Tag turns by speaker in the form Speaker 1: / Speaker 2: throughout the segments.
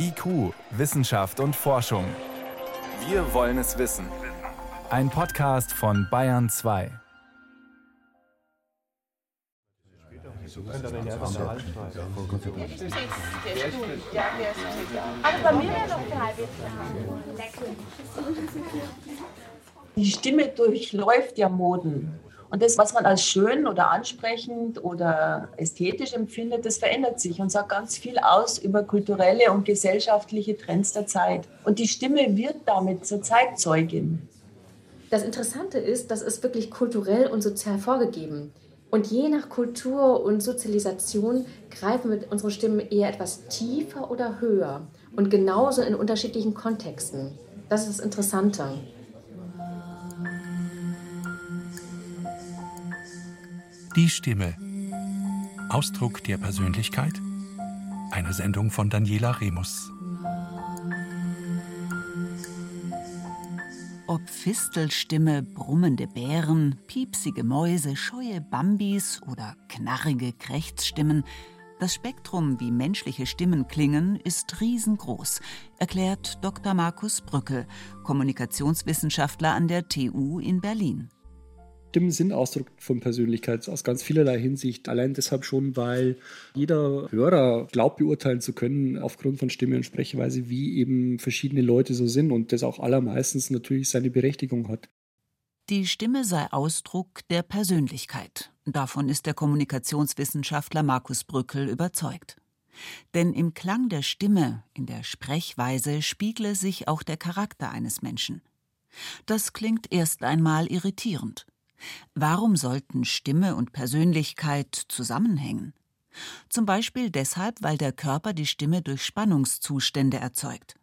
Speaker 1: IQ, Wissenschaft und Forschung. Wir wollen es wissen. Ein Podcast von Bayern 2.
Speaker 2: Aber bei mir wäre doch der halbe Die Stimme durchläuft ja Moden. Und das, was man als schön oder ansprechend oder ästhetisch empfindet, das verändert sich und sagt ganz viel aus über kulturelle und gesellschaftliche Trends der Zeit. Und die Stimme wird damit zur Zeitzeugin.
Speaker 3: Das Interessante ist, das ist wirklich kulturell und sozial vorgegeben. Und je nach Kultur und Sozialisation greifen wir mit unseren Stimmen eher etwas tiefer oder höher. Und genauso in unterschiedlichen Kontexten. Das ist das Interessante.
Speaker 4: Die Stimme. Ausdruck der Persönlichkeit. Eine Sendung von Daniela Remus.
Speaker 5: Ob Fistelstimme, brummende Bären, piepsige Mäuse, scheue Bambis oder knarrige Krächzstimmen, das Spektrum, wie menschliche Stimmen klingen, ist riesengroß, erklärt Dr. Markus Brückel, Kommunikationswissenschaftler an der TU in Berlin.
Speaker 6: Stimmen sind Ausdruck von Persönlichkeit aus ganz vielerlei Hinsicht. Allein deshalb schon, weil jeder Hörer glaubt beurteilen zu können aufgrund von Stimme und Sprechweise, wie eben verschiedene Leute so sind und das auch allermeistens natürlich seine Berechtigung hat.
Speaker 5: Die Stimme sei Ausdruck der Persönlichkeit. Davon ist der Kommunikationswissenschaftler Markus Brückel überzeugt. Denn im Klang der Stimme, in der Sprechweise spiegle sich auch der Charakter eines Menschen. Das klingt erst einmal irritierend. Warum sollten Stimme und Persönlichkeit zusammenhängen? Zum Beispiel deshalb, weil der Körper die Stimme durch Spannungszustände erzeugt.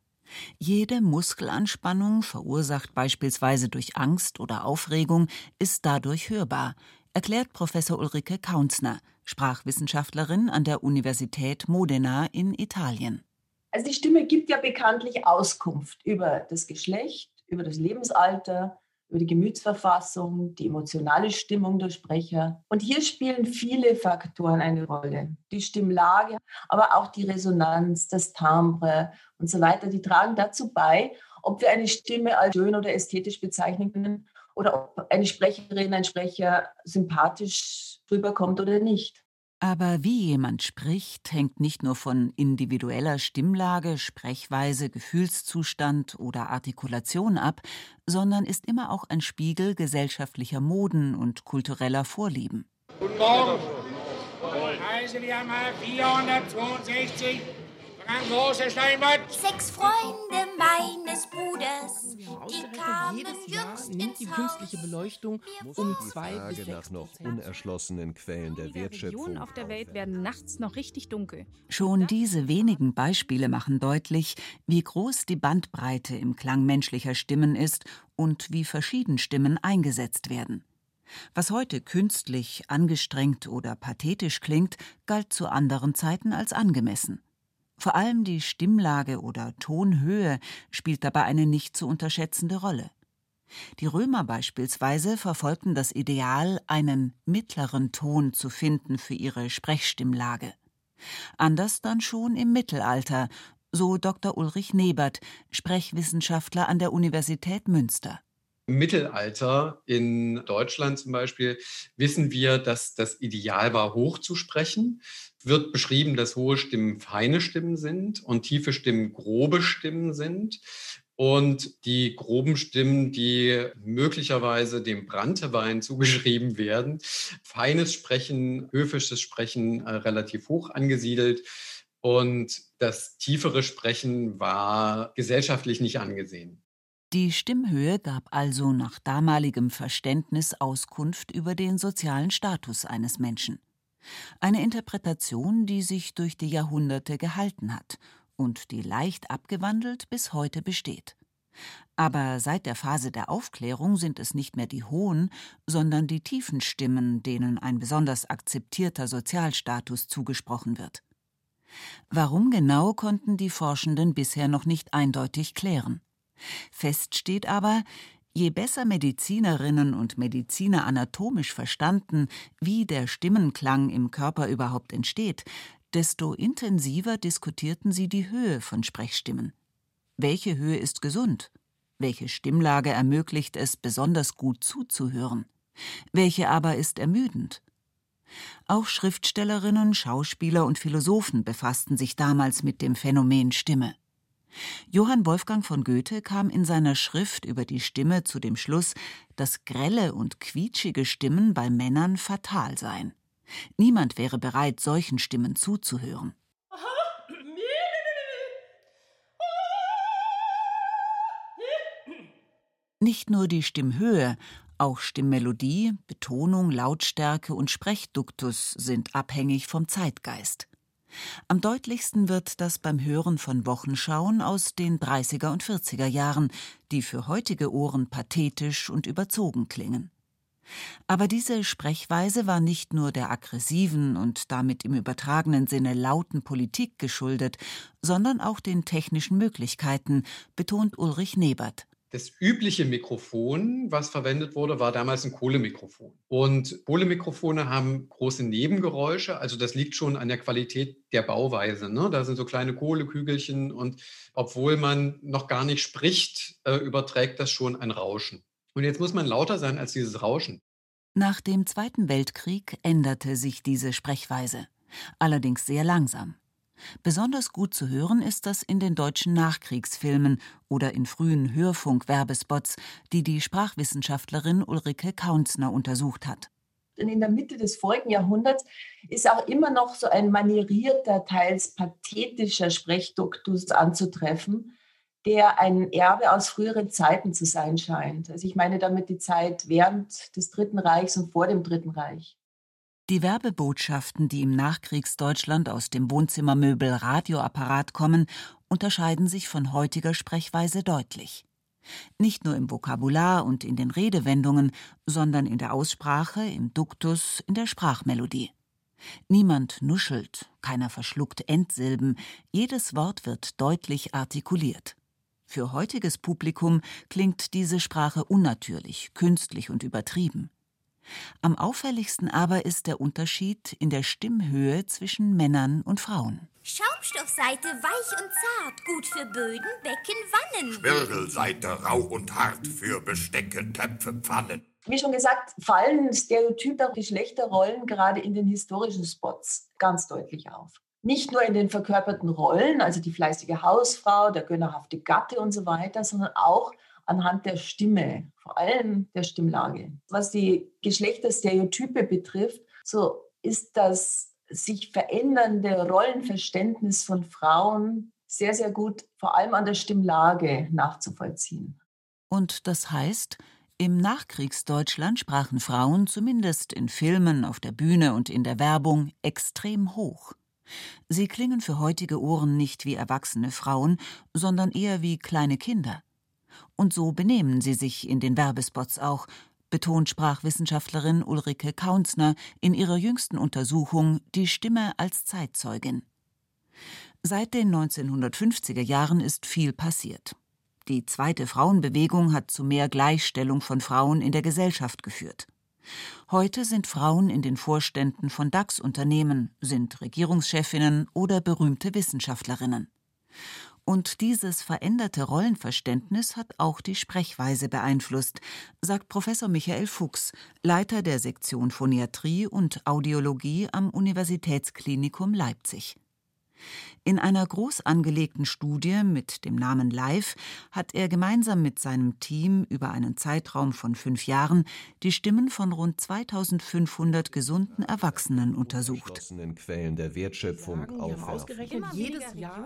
Speaker 5: Jede Muskelanspannung, verursacht beispielsweise durch Angst oder Aufregung, ist dadurch hörbar, erklärt Professor Ulrike Kaunsner, Sprachwissenschaftlerin an der Universität Modena in Italien.
Speaker 2: Also die Stimme gibt ja bekanntlich Auskunft über das Geschlecht, über das Lebensalter, über die Gemütsverfassung, die emotionale Stimmung der Sprecher. Und hier spielen viele Faktoren eine Rolle. Die Stimmlage, aber auch die Resonanz, das Timbre und so weiter, die tragen dazu bei, ob wir eine Stimme als schön oder ästhetisch bezeichnen können oder ob eine Sprecherin, ein Sprecher sympathisch rüberkommt oder nicht.
Speaker 5: Aber wie jemand spricht, hängt nicht nur von individueller Stimmlage, Sprechweise, Gefühlszustand oder Artikulation ab, sondern ist immer auch ein Spiegel gesellschaftlicher Moden und kultureller Vorlieben.
Speaker 7: Guten Morgen. Also wir haben 462 ein großer Steinwand.
Speaker 8: Sechs Freunde meines Bruders, die
Speaker 9: jedes Jahr nimmt die künstliche Beleuchtung um zwei
Speaker 10: Frage
Speaker 9: bis
Speaker 10: nach noch unerschlossenen Quellen der Wertschöpfung.
Speaker 11: Regionen auf der Welt werden nachts noch richtig dunkel.
Speaker 5: Schon diese wenigen Beispiele machen deutlich, wie groß die Bandbreite im Klang menschlicher Stimmen ist und wie verschieden Stimmen eingesetzt werden. Was heute künstlich, angestrengt oder pathetisch klingt, galt zu anderen Zeiten als angemessen. Vor allem die Stimmlage oder Tonhöhe spielt dabei eine nicht zu unterschätzende Rolle. Die Römer beispielsweise verfolgten das Ideal, einen mittleren Ton zu finden für ihre Sprechstimmlage. Anders dann schon im Mittelalter, so Dr. Ulrich Nebert, Sprechwissenschaftler an der Universität Münster.
Speaker 12: Im Mittelalter in Deutschland zum Beispiel wissen wir, dass das Ideal war, hoch zu sprechen. Wird beschrieben, dass hohe Stimmen feine Stimmen sind und tiefe Stimmen grobe Stimmen sind. Und die groben Stimmen, die möglicherweise dem Branntewein zugeschrieben werden. Feines Sprechen, höfisches Sprechen äh, relativ hoch angesiedelt. Und das tiefere Sprechen war gesellschaftlich nicht angesehen.
Speaker 5: Die Stimmhöhe gab also nach damaligem Verständnis Auskunft über den sozialen Status eines Menschen. Eine Interpretation, die sich durch die Jahrhunderte gehalten hat und die leicht abgewandelt bis heute besteht. Aber seit der Phase der Aufklärung sind es nicht mehr die hohen, sondern die tiefen Stimmen, denen ein besonders akzeptierter Sozialstatus zugesprochen wird. Warum genau konnten die Forschenden bisher noch nicht eindeutig klären. Fest steht aber, je besser Medizinerinnen und Mediziner anatomisch verstanden, wie der Stimmenklang im Körper überhaupt entsteht, desto intensiver diskutierten sie die Höhe von Sprechstimmen. Welche Höhe ist gesund? Welche Stimmlage ermöglicht es, besonders gut zuzuhören? Welche aber ist ermüdend? Auch Schriftstellerinnen, Schauspieler und Philosophen befassten sich damals mit dem Phänomen Stimme. Johann Wolfgang von Goethe kam in seiner Schrift über die Stimme zu dem Schluss, dass grelle und quietschige Stimmen bei Männern fatal seien. Niemand wäre bereit, solchen Stimmen zuzuhören. Nicht nur die Stimmhöhe, auch Stimmmelodie, Betonung, Lautstärke und Sprechduktus sind abhängig vom Zeitgeist. Am deutlichsten wird das beim Hören von Wochenschauen aus den 30er und 40er Jahren, die für heutige Ohren pathetisch und überzogen klingen. Aber diese Sprechweise war nicht nur der aggressiven und damit im übertragenen Sinne lauten Politik geschuldet, sondern auch den technischen Möglichkeiten, betont Ulrich Nebert.
Speaker 12: Das übliche Mikrofon, was verwendet wurde, war damals ein Kohlemikrofon. Und Kohlemikrofone haben große Nebengeräusche, also das liegt schon an der Qualität der Bauweise. Ne? Da sind so kleine Kohlekügelchen und obwohl man noch gar nicht spricht, äh, überträgt das schon ein Rauschen. Und jetzt muss man lauter sein als dieses Rauschen.
Speaker 5: Nach dem Zweiten Weltkrieg änderte sich diese Sprechweise, allerdings sehr langsam. Besonders gut zu hören ist das in den deutschen Nachkriegsfilmen oder in frühen Hörfunk-Werbespots, die die Sprachwissenschaftlerin Ulrike Kaunsner untersucht hat.
Speaker 2: In der Mitte des vorigen Jahrhunderts ist auch immer noch so ein manierierter, teils pathetischer Sprechduktus anzutreffen, der ein Erbe aus früheren Zeiten zu sein scheint. Also ich meine damit die Zeit während des Dritten Reichs und vor dem Dritten Reich.
Speaker 5: Die Werbebotschaften, die im Nachkriegsdeutschland aus dem Wohnzimmermöbel Radioapparat kommen, unterscheiden sich von heutiger Sprechweise deutlich. Nicht nur im Vokabular und in den Redewendungen, sondern in der Aussprache, im Duktus, in der Sprachmelodie. Niemand nuschelt, keiner verschluckt Endsilben, jedes Wort wird deutlich artikuliert. Für heutiges Publikum klingt diese Sprache unnatürlich, künstlich und übertrieben. Am auffälligsten aber ist der Unterschied in der Stimmhöhe zwischen Männern und Frauen.
Speaker 8: Schaumstoffseite weich und zart, gut für Böden, Becken, Wannen.
Speaker 13: Schmirgelseite rau und hart für Bestecke, Töpfe, Pfannen.
Speaker 2: Wie schon gesagt, fallen Stereotype Geschlechterrollen gerade in den historischen Spots ganz deutlich auf. Nicht nur in den verkörperten Rollen, also die fleißige Hausfrau, der gönnerhafte Gatte und so weiter, sondern auch anhand der Stimme, vor allem der Stimmlage. Was die Geschlechterstereotype betrifft, so ist das sich verändernde Rollenverständnis von Frauen sehr, sehr gut, vor allem an der Stimmlage nachzuvollziehen.
Speaker 5: Und das heißt, im Nachkriegsdeutschland sprachen Frauen zumindest in Filmen, auf der Bühne und in der Werbung extrem hoch. Sie klingen für heutige Ohren nicht wie erwachsene Frauen, sondern eher wie kleine Kinder. Und so benehmen sie sich in den Werbespots auch, betont Sprachwissenschaftlerin Ulrike Kaunsner in ihrer jüngsten Untersuchung Die Stimme als Zeitzeugin. Seit den 1950er Jahren ist viel passiert. Die zweite Frauenbewegung hat zu mehr Gleichstellung von Frauen in der Gesellschaft geführt. Heute sind Frauen in den Vorständen von DAX-Unternehmen, sind Regierungschefinnen oder berühmte Wissenschaftlerinnen. Und dieses veränderte Rollenverständnis hat auch die Sprechweise beeinflusst, sagt Professor Michael Fuchs, Leiter der Sektion Phoniatrie und Audiologie am Universitätsklinikum Leipzig. In einer groß angelegten Studie mit dem Namen Live hat er gemeinsam mit seinem Team über einen Zeitraum von fünf Jahren die Stimmen von rund 2500 gesunden Erwachsenen untersucht.
Speaker 10: Quellen der Wertschöpfung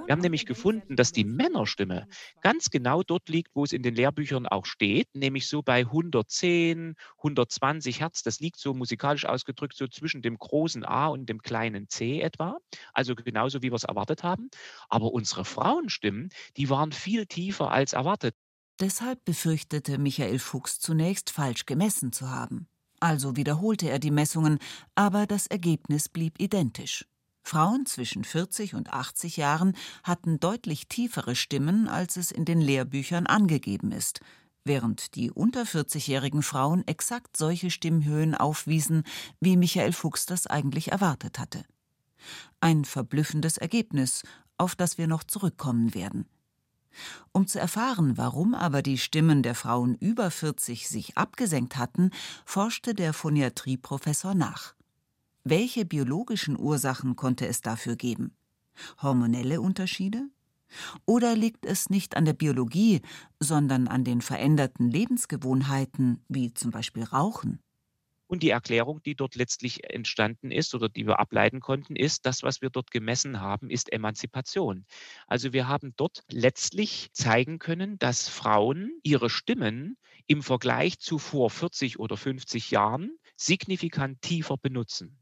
Speaker 14: Wir haben nämlich gefunden, dass die Männerstimme ganz genau dort liegt, wo es in den Lehrbüchern auch steht, nämlich so bei 110, 120 Hertz. Das liegt so musikalisch ausgedrückt so zwischen dem großen A und dem kleinen C etwa. Also genauso wie wir es erwartet haben. Aber unsere Frauenstimmen, die waren viel tiefer als erwartet.
Speaker 5: Deshalb befürchtete Michael Fuchs zunächst falsch gemessen zu haben. Also wiederholte er die Messungen, aber das Ergebnis blieb identisch. Frauen zwischen 40 und 80 Jahren hatten deutlich tiefere Stimmen, als es in den Lehrbüchern angegeben ist, während die unter 40-jährigen Frauen exakt solche Stimmhöhen aufwiesen, wie Michael Fuchs das eigentlich erwartet hatte. Ein verblüffendes Ergebnis, auf das wir noch zurückkommen werden. Um zu erfahren, warum aber die Stimmen der Frauen über 40 sich abgesenkt hatten, forschte der Phoniatrieprofessor nach. Welche biologischen Ursachen konnte es dafür geben? Hormonelle Unterschiede? Oder liegt es nicht an der Biologie, sondern an den veränderten Lebensgewohnheiten, wie zum Beispiel Rauchen?
Speaker 14: Und die Erklärung, die dort letztlich entstanden ist oder die wir ableiten konnten, ist, das, was wir dort gemessen haben, ist Emanzipation. Also wir haben dort letztlich zeigen können, dass Frauen ihre Stimmen im Vergleich zu vor 40 oder 50 Jahren signifikant tiefer benutzen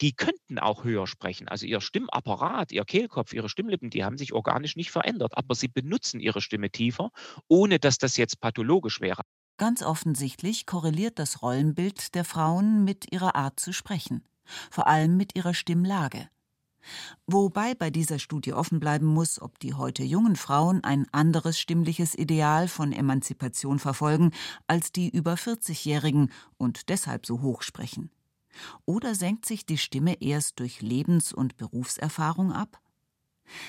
Speaker 14: die könnten auch höher sprechen. Also ihr Stimmapparat, ihr Kehlkopf, ihre Stimmlippen, die haben sich organisch nicht verändert, aber sie benutzen ihre Stimme tiefer, ohne dass das jetzt pathologisch wäre.
Speaker 5: Ganz offensichtlich korreliert das Rollenbild der Frauen mit ihrer Art zu sprechen, vor allem mit ihrer Stimmlage. Wobei bei dieser Studie offen bleiben muss, ob die heute jungen Frauen ein anderes stimmliches Ideal von Emanzipation verfolgen als die über 40-Jährigen und deshalb so hoch sprechen. Oder senkt sich die Stimme erst durch Lebens- und Berufserfahrung ab?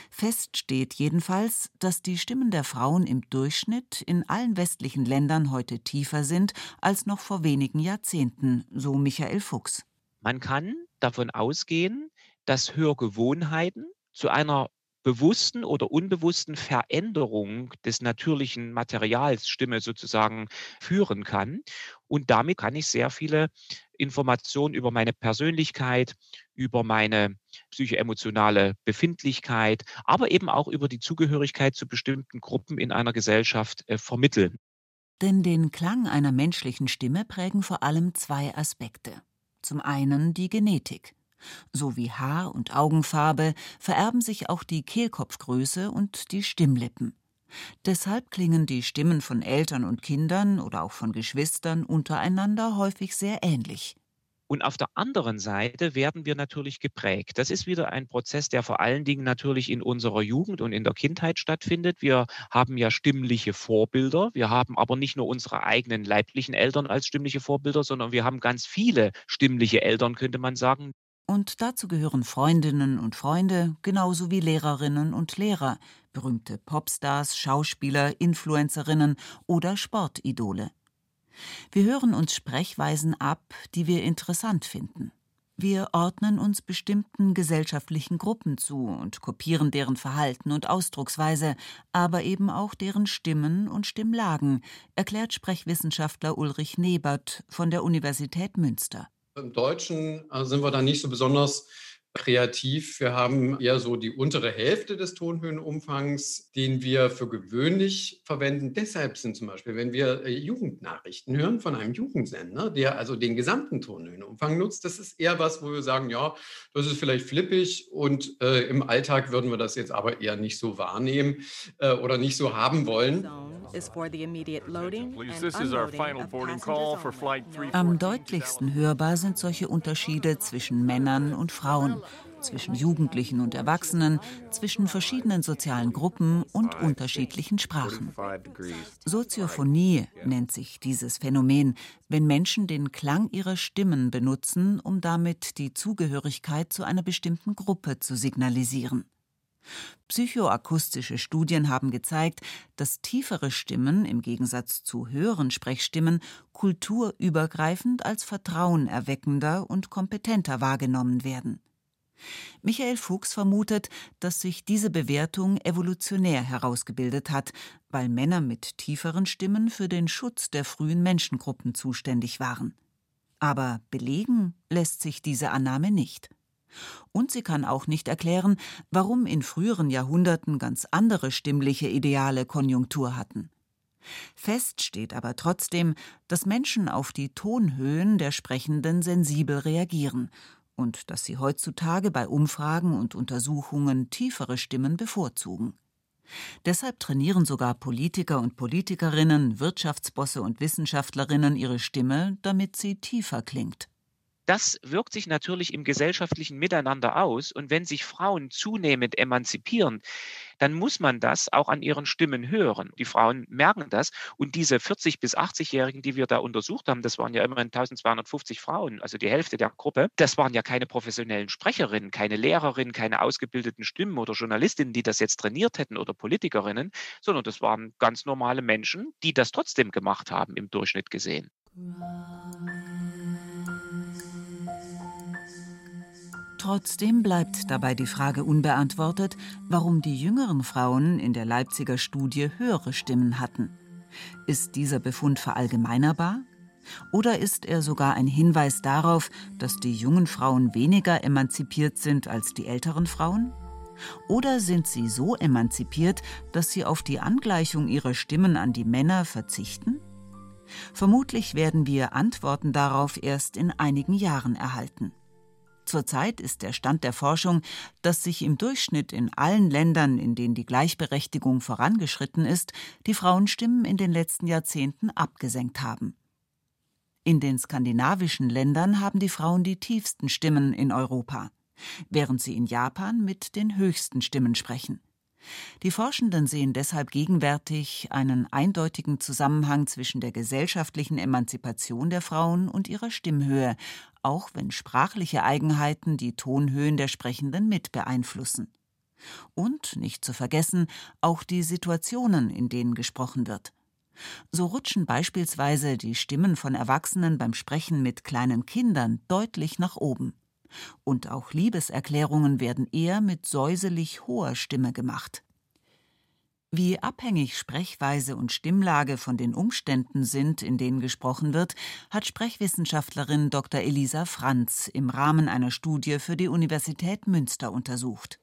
Speaker 5: Fest steht jedenfalls, dass die Stimmen der Frauen im Durchschnitt in allen westlichen Ländern heute tiefer sind als noch vor wenigen Jahrzehnten, so Michael Fuchs.
Speaker 14: Man kann davon ausgehen, dass Hörgewohnheiten zu einer bewussten oder unbewussten Veränderung des natürlichen Materials Stimme sozusagen führen kann. Und damit kann ich sehr viele Informationen über meine Persönlichkeit, über meine psychoemotionale Befindlichkeit, aber eben auch über die Zugehörigkeit zu bestimmten Gruppen in einer Gesellschaft äh, vermitteln.
Speaker 5: Denn den Klang einer menschlichen Stimme prägen vor allem zwei Aspekte. Zum einen die Genetik. So wie Haar- und Augenfarbe vererben sich auch die Kehlkopfgröße und die Stimmlippen. Deshalb klingen die Stimmen von Eltern und Kindern oder auch von Geschwistern untereinander häufig sehr ähnlich.
Speaker 14: Und auf der anderen Seite werden wir natürlich geprägt. Das ist wieder ein Prozess, der vor allen Dingen natürlich in unserer Jugend und in der Kindheit stattfindet. Wir haben ja stimmliche Vorbilder. Wir haben aber nicht nur unsere eigenen leiblichen Eltern als stimmliche Vorbilder, sondern wir haben ganz viele stimmliche Eltern, könnte man sagen.
Speaker 5: Und dazu gehören Freundinnen und Freunde, genauso wie Lehrerinnen und Lehrer, berühmte Popstars, Schauspieler, Influencerinnen oder Sportidole. Wir hören uns Sprechweisen ab, die wir interessant finden. Wir ordnen uns bestimmten gesellschaftlichen Gruppen zu und kopieren deren Verhalten und Ausdrucksweise, aber eben auch deren Stimmen und Stimmlagen, erklärt Sprechwissenschaftler Ulrich Nebert von der Universität Münster.
Speaker 12: Im Deutschen äh, sind wir da nicht so besonders kreativ. Wir haben eher so die untere Hälfte des Tonhöhenumfangs, den wir für gewöhnlich verwenden. Deshalb sind zum Beispiel, wenn wir äh, Jugendnachrichten hören von einem Jugendsender, der also den gesamten Tonhöhenumfang nutzt, das ist eher was, wo wir sagen, ja, das ist vielleicht flippig und äh, im Alltag würden wir das jetzt aber eher nicht so wahrnehmen äh, oder nicht so haben wollen.
Speaker 5: Am deutlichsten hörbar sind solche Unterschiede zwischen Männern und Frauen, zwischen Jugendlichen und Erwachsenen, zwischen verschiedenen sozialen Gruppen und unterschiedlichen Sprachen. Soziophonie nennt sich dieses Phänomen, wenn Menschen den Klang ihrer Stimmen benutzen, um damit die Zugehörigkeit zu einer bestimmten Gruppe zu signalisieren. Psychoakustische Studien haben gezeigt, dass tiefere Stimmen im Gegensatz zu höheren Sprechstimmen kulturübergreifend als vertrauenerweckender und kompetenter wahrgenommen werden. Michael Fuchs vermutet, dass sich diese Bewertung evolutionär herausgebildet hat, weil Männer mit tieferen Stimmen für den Schutz der frühen Menschengruppen zuständig waren. Aber belegen lässt sich diese Annahme nicht. Und sie kann auch nicht erklären, warum in früheren Jahrhunderten ganz andere stimmliche Ideale Konjunktur hatten. Fest steht aber trotzdem, dass Menschen auf die Tonhöhen der Sprechenden sensibel reagieren und dass sie heutzutage bei Umfragen und Untersuchungen tiefere Stimmen bevorzugen. Deshalb trainieren sogar Politiker und Politikerinnen, Wirtschaftsbosse und Wissenschaftlerinnen ihre Stimme, damit sie tiefer klingt.
Speaker 14: Das wirkt sich natürlich im gesellschaftlichen Miteinander aus. Und wenn sich Frauen zunehmend emanzipieren, dann muss man das auch an ihren Stimmen hören. Die Frauen merken das. Und diese 40- bis 80-Jährigen, die wir da untersucht haben, das waren ja immerhin 1250 Frauen, also die Hälfte der Gruppe, das waren ja keine professionellen Sprecherinnen, keine Lehrerinnen, keine ausgebildeten Stimmen oder Journalistinnen, die das jetzt trainiert hätten oder Politikerinnen, sondern das waren ganz normale Menschen, die das trotzdem gemacht haben, im Durchschnitt gesehen.
Speaker 5: Trotzdem bleibt dabei die Frage unbeantwortet, warum die jüngeren Frauen in der Leipziger Studie höhere Stimmen hatten. Ist dieser Befund verallgemeinerbar? Oder ist er sogar ein Hinweis darauf, dass die jungen Frauen weniger emanzipiert sind als die älteren Frauen? Oder sind sie so emanzipiert, dass sie auf die Angleichung ihrer Stimmen an die Männer verzichten? Vermutlich werden wir Antworten darauf erst in einigen Jahren erhalten. Zurzeit ist der Stand der Forschung, dass sich im Durchschnitt in allen Ländern, in denen die Gleichberechtigung vorangeschritten ist, die Frauenstimmen in den letzten Jahrzehnten abgesenkt haben. In den skandinavischen Ländern haben die Frauen die tiefsten Stimmen in Europa, während sie in Japan mit den höchsten Stimmen sprechen. Die Forschenden sehen deshalb gegenwärtig einen eindeutigen Zusammenhang zwischen der gesellschaftlichen Emanzipation der Frauen und ihrer Stimmhöhe, auch wenn sprachliche Eigenheiten die Tonhöhen der Sprechenden mit beeinflussen. Und, nicht zu vergessen, auch die Situationen, in denen gesprochen wird. So rutschen beispielsweise die Stimmen von Erwachsenen beim Sprechen mit kleinen Kindern deutlich nach oben. Und auch Liebeserklärungen werden eher mit säuselig hoher Stimme gemacht. Wie abhängig Sprechweise und Stimmlage von den Umständen sind, in denen gesprochen wird, hat Sprechwissenschaftlerin Dr. Elisa Franz im Rahmen einer Studie für die Universität Münster untersucht.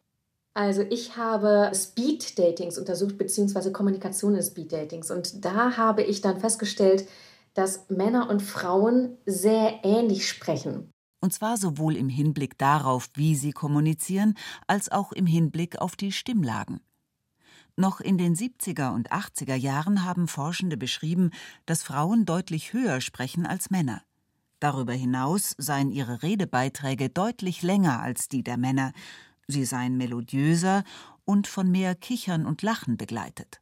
Speaker 3: Also ich habe Speed-Datings untersucht, beziehungsweise Kommunikation in Speed-Datings. Und da habe ich dann festgestellt, dass Männer und Frauen sehr ähnlich sprechen.
Speaker 5: Und zwar sowohl im Hinblick darauf, wie sie kommunizieren, als auch im Hinblick auf die Stimmlagen. Noch in den 70er und 80er Jahren haben Forschende beschrieben, dass Frauen deutlich höher sprechen als Männer. Darüber hinaus seien ihre Redebeiträge deutlich länger als die der Männer, sie seien melodiöser und von mehr Kichern und Lachen begleitet.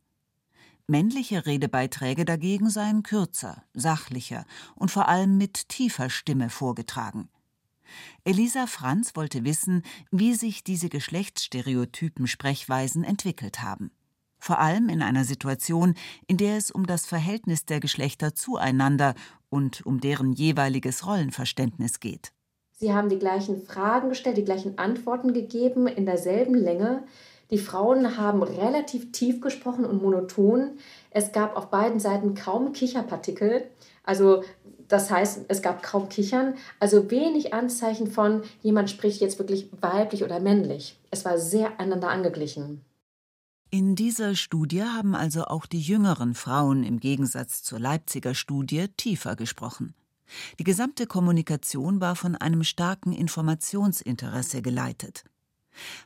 Speaker 5: Männliche Redebeiträge dagegen seien kürzer, sachlicher und vor allem mit tiefer Stimme vorgetragen. Elisa Franz wollte wissen, wie sich diese geschlechtsstereotypen Sprechweisen entwickelt haben vor allem in einer Situation, in der es um das Verhältnis der Geschlechter zueinander und um deren jeweiliges Rollenverständnis geht.
Speaker 3: Sie haben die gleichen Fragen gestellt, die gleichen Antworten gegeben in derselben Länge. Die Frauen haben relativ tief gesprochen und monoton. Es gab auf beiden Seiten kaum Kicherpartikel. Also das heißt, es gab kaum Kichern, also wenig Anzeichen von jemand spricht jetzt wirklich weiblich oder männlich. Es war sehr einander angeglichen.
Speaker 5: In dieser Studie haben also auch die jüngeren Frauen im Gegensatz zur Leipziger Studie tiefer gesprochen. Die gesamte Kommunikation war von einem starken Informationsinteresse geleitet.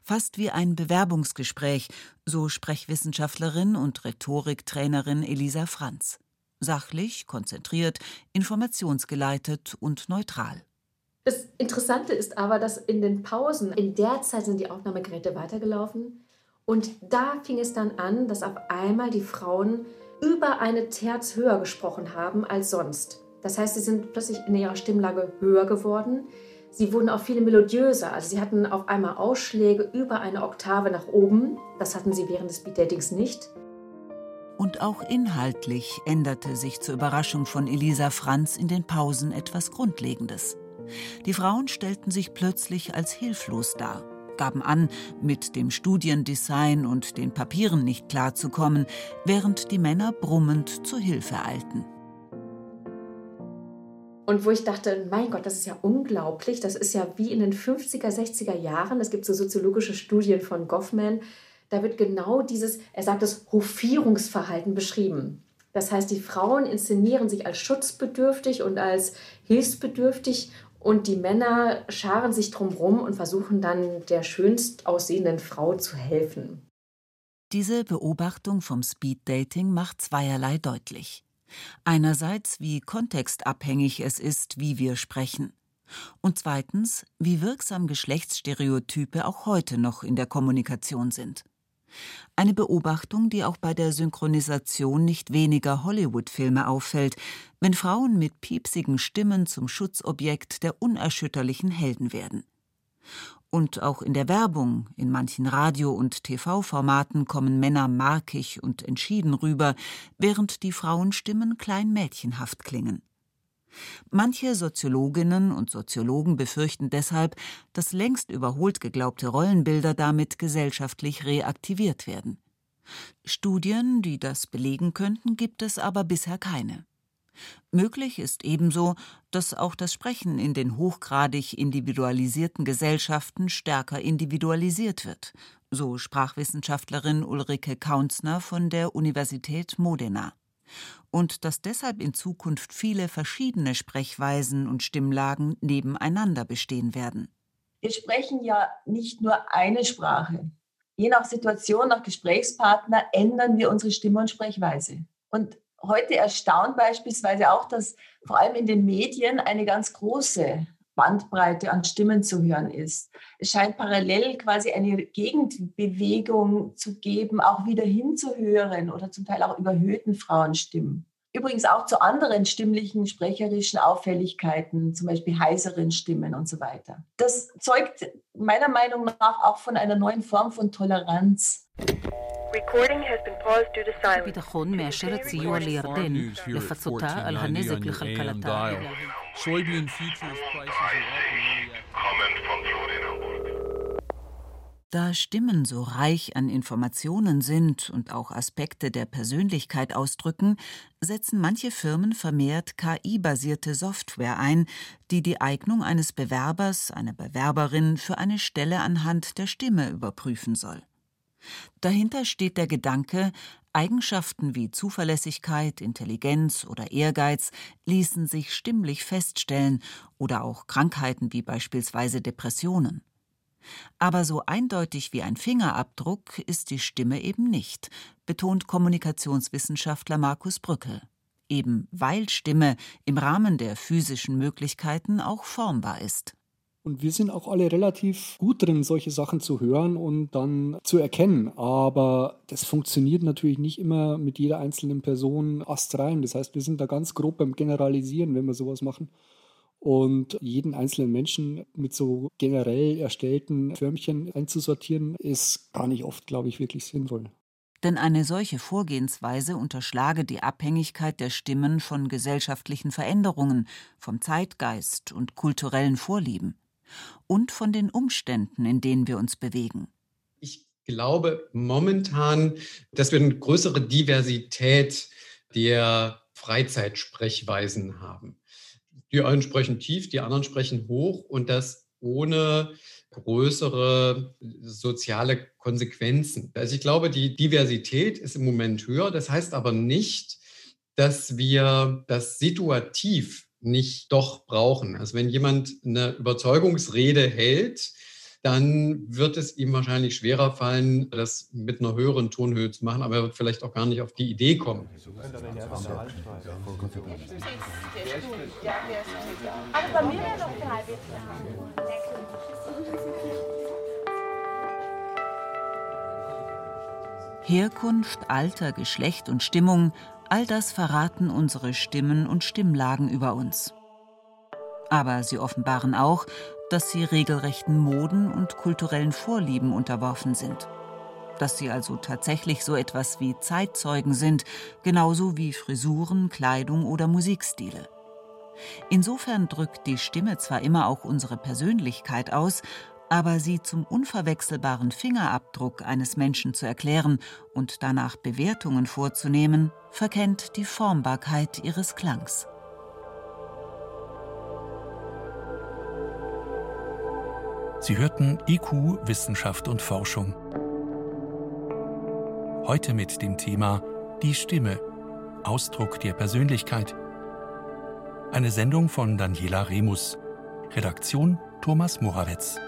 Speaker 5: Fast wie ein Bewerbungsgespräch, so Sprechwissenschaftlerin und Rhetoriktrainerin Elisa Franz. Sachlich, konzentriert, informationsgeleitet und neutral.
Speaker 3: Das Interessante ist aber, dass in den Pausen, in der Zeit sind die Aufnahmegeräte weitergelaufen und da fing es dann an, dass auf einmal die Frauen über eine Terz höher gesprochen haben als sonst. Das heißt, sie sind plötzlich in ihrer Stimmlage höher geworden. Sie wurden auch viel melodiöser. Also sie hatten auf einmal Ausschläge über eine Oktave nach oben. Das hatten sie während des Speeddatings nicht.
Speaker 5: Und auch inhaltlich änderte sich zur Überraschung von Elisa Franz in den Pausen etwas Grundlegendes. Die Frauen stellten sich plötzlich als hilflos dar gaben an, mit dem Studiendesign und den Papieren nicht klarzukommen, während die Männer brummend zu Hilfe eilten.
Speaker 3: Und wo ich dachte, mein Gott, das ist ja unglaublich. Das ist ja wie in den 50er, 60er Jahren. Es gibt so soziologische Studien von Goffman. Da wird genau dieses, er sagt das Hofierungsverhalten beschrieben. Das heißt, die Frauen inszenieren sich als schutzbedürftig und als hilfsbedürftig und die Männer scharen sich drumherum und versuchen dann der schönst aussehenden Frau zu helfen.
Speaker 5: Diese Beobachtung vom Speeddating macht zweierlei deutlich. Einerseits, wie kontextabhängig es ist, wie wir sprechen. Und zweitens, wie wirksam Geschlechtsstereotype auch heute noch in der Kommunikation sind. Eine Beobachtung, die auch bei der Synchronisation nicht weniger Hollywood-Filme auffällt, wenn Frauen mit piepsigen Stimmen zum Schutzobjekt der unerschütterlichen Helden werden. Und auch in der Werbung, in manchen Radio- und TV-Formaten kommen Männer markig und entschieden rüber, während die Frauenstimmen klein mädchenhaft klingen. Manche Soziologinnen und Soziologen befürchten deshalb, dass längst überholt geglaubte Rollenbilder damit gesellschaftlich reaktiviert werden. Studien, die das belegen könnten, gibt es aber bisher keine. Möglich ist ebenso, dass auch das Sprechen in den hochgradig individualisierten Gesellschaften stärker individualisiert wird, so Sprachwissenschaftlerin Ulrike Kaunsner von der Universität Modena und dass deshalb in Zukunft viele verschiedene Sprechweisen und Stimmlagen nebeneinander bestehen werden.
Speaker 2: Wir sprechen ja nicht nur eine Sprache. Je nach Situation, nach Gesprächspartner ändern wir unsere Stimme und Sprechweise. Und heute erstaunt beispielsweise auch, dass vor allem in den Medien eine ganz große Bandbreite an Stimmen zu hören ist. Es scheint parallel quasi eine Gegenbewegung zu geben, auch wieder hinzuhören oder zum Teil auch überhöhten Frauenstimmen. Übrigens auch zu anderen stimmlichen, sprecherischen Auffälligkeiten, zum Beispiel heiseren Stimmen und so weiter. Das zeugt meiner Meinung nach auch von einer neuen Form von Toleranz.
Speaker 15: הביטחון מאשרת סיוע לירדן לפצותה על הנזק לכלכלתה.
Speaker 5: da Stimmen so reich an Informationen sind und auch Aspekte der Persönlichkeit ausdrücken, setzen manche Firmen vermehrt KI-basierte Software ein, die die Eignung eines Bewerbers, einer Bewerberin für eine Stelle anhand der Stimme überprüfen soll. Dahinter steht der Gedanke, Eigenschaften wie Zuverlässigkeit, Intelligenz oder Ehrgeiz ließen sich stimmlich feststellen oder auch Krankheiten wie beispielsweise Depressionen. Aber so eindeutig wie ein Fingerabdruck ist die Stimme eben nicht, betont Kommunikationswissenschaftler Markus Brückel. Eben weil Stimme im Rahmen der physischen Möglichkeiten auch formbar ist.
Speaker 6: Und wir sind auch alle relativ gut drin, solche Sachen zu hören und dann zu erkennen. Aber das funktioniert natürlich nicht immer mit jeder einzelnen Person astrein. Das heißt, wir sind da ganz grob beim Generalisieren, wenn wir sowas machen. Und jeden einzelnen Menschen mit so generell erstellten Förmchen einzusortieren, ist gar nicht oft, glaube ich, wirklich sinnvoll.
Speaker 5: Denn eine solche Vorgehensweise unterschlage die Abhängigkeit der Stimmen von gesellschaftlichen Veränderungen, vom Zeitgeist und kulturellen Vorlieben und von den Umständen, in denen wir uns bewegen.
Speaker 12: Ich glaube momentan, dass wir eine größere Diversität der Freizeitsprechweisen haben. Die einen sprechen tief, die anderen sprechen hoch und das ohne größere soziale Konsequenzen. Also ich glaube, die Diversität ist im Moment höher. Das heißt aber nicht, dass wir das situativ nicht doch brauchen. Also wenn jemand eine Überzeugungsrede hält, dann wird es ihm wahrscheinlich schwerer fallen, das mit einer höheren Tonhöhe zu machen, aber er wird vielleicht auch gar nicht auf die Idee kommen.
Speaker 5: Herkunft, Alter, Geschlecht und Stimmung, all das verraten unsere Stimmen und Stimmlagen über uns. Aber sie offenbaren auch, dass sie regelrechten Moden und kulturellen Vorlieben unterworfen sind. Dass sie also tatsächlich so etwas wie Zeitzeugen sind, genauso wie Frisuren, Kleidung oder Musikstile. Insofern drückt die Stimme zwar immer auch unsere Persönlichkeit aus, aber sie zum unverwechselbaren Fingerabdruck eines Menschen zu erklären und danach Bewertungen vorzunehmen, verkennt die Formbarkeit ihres Klangs.
Speaker 4: Sie hörten IQ, Wissenschaft und Forschung. Heute mit dem Thema Die Stimme, Ausdruck der Persönlichkeit. Eine Sendung von Daniela Remus. Redaktion Thomas Morawetz.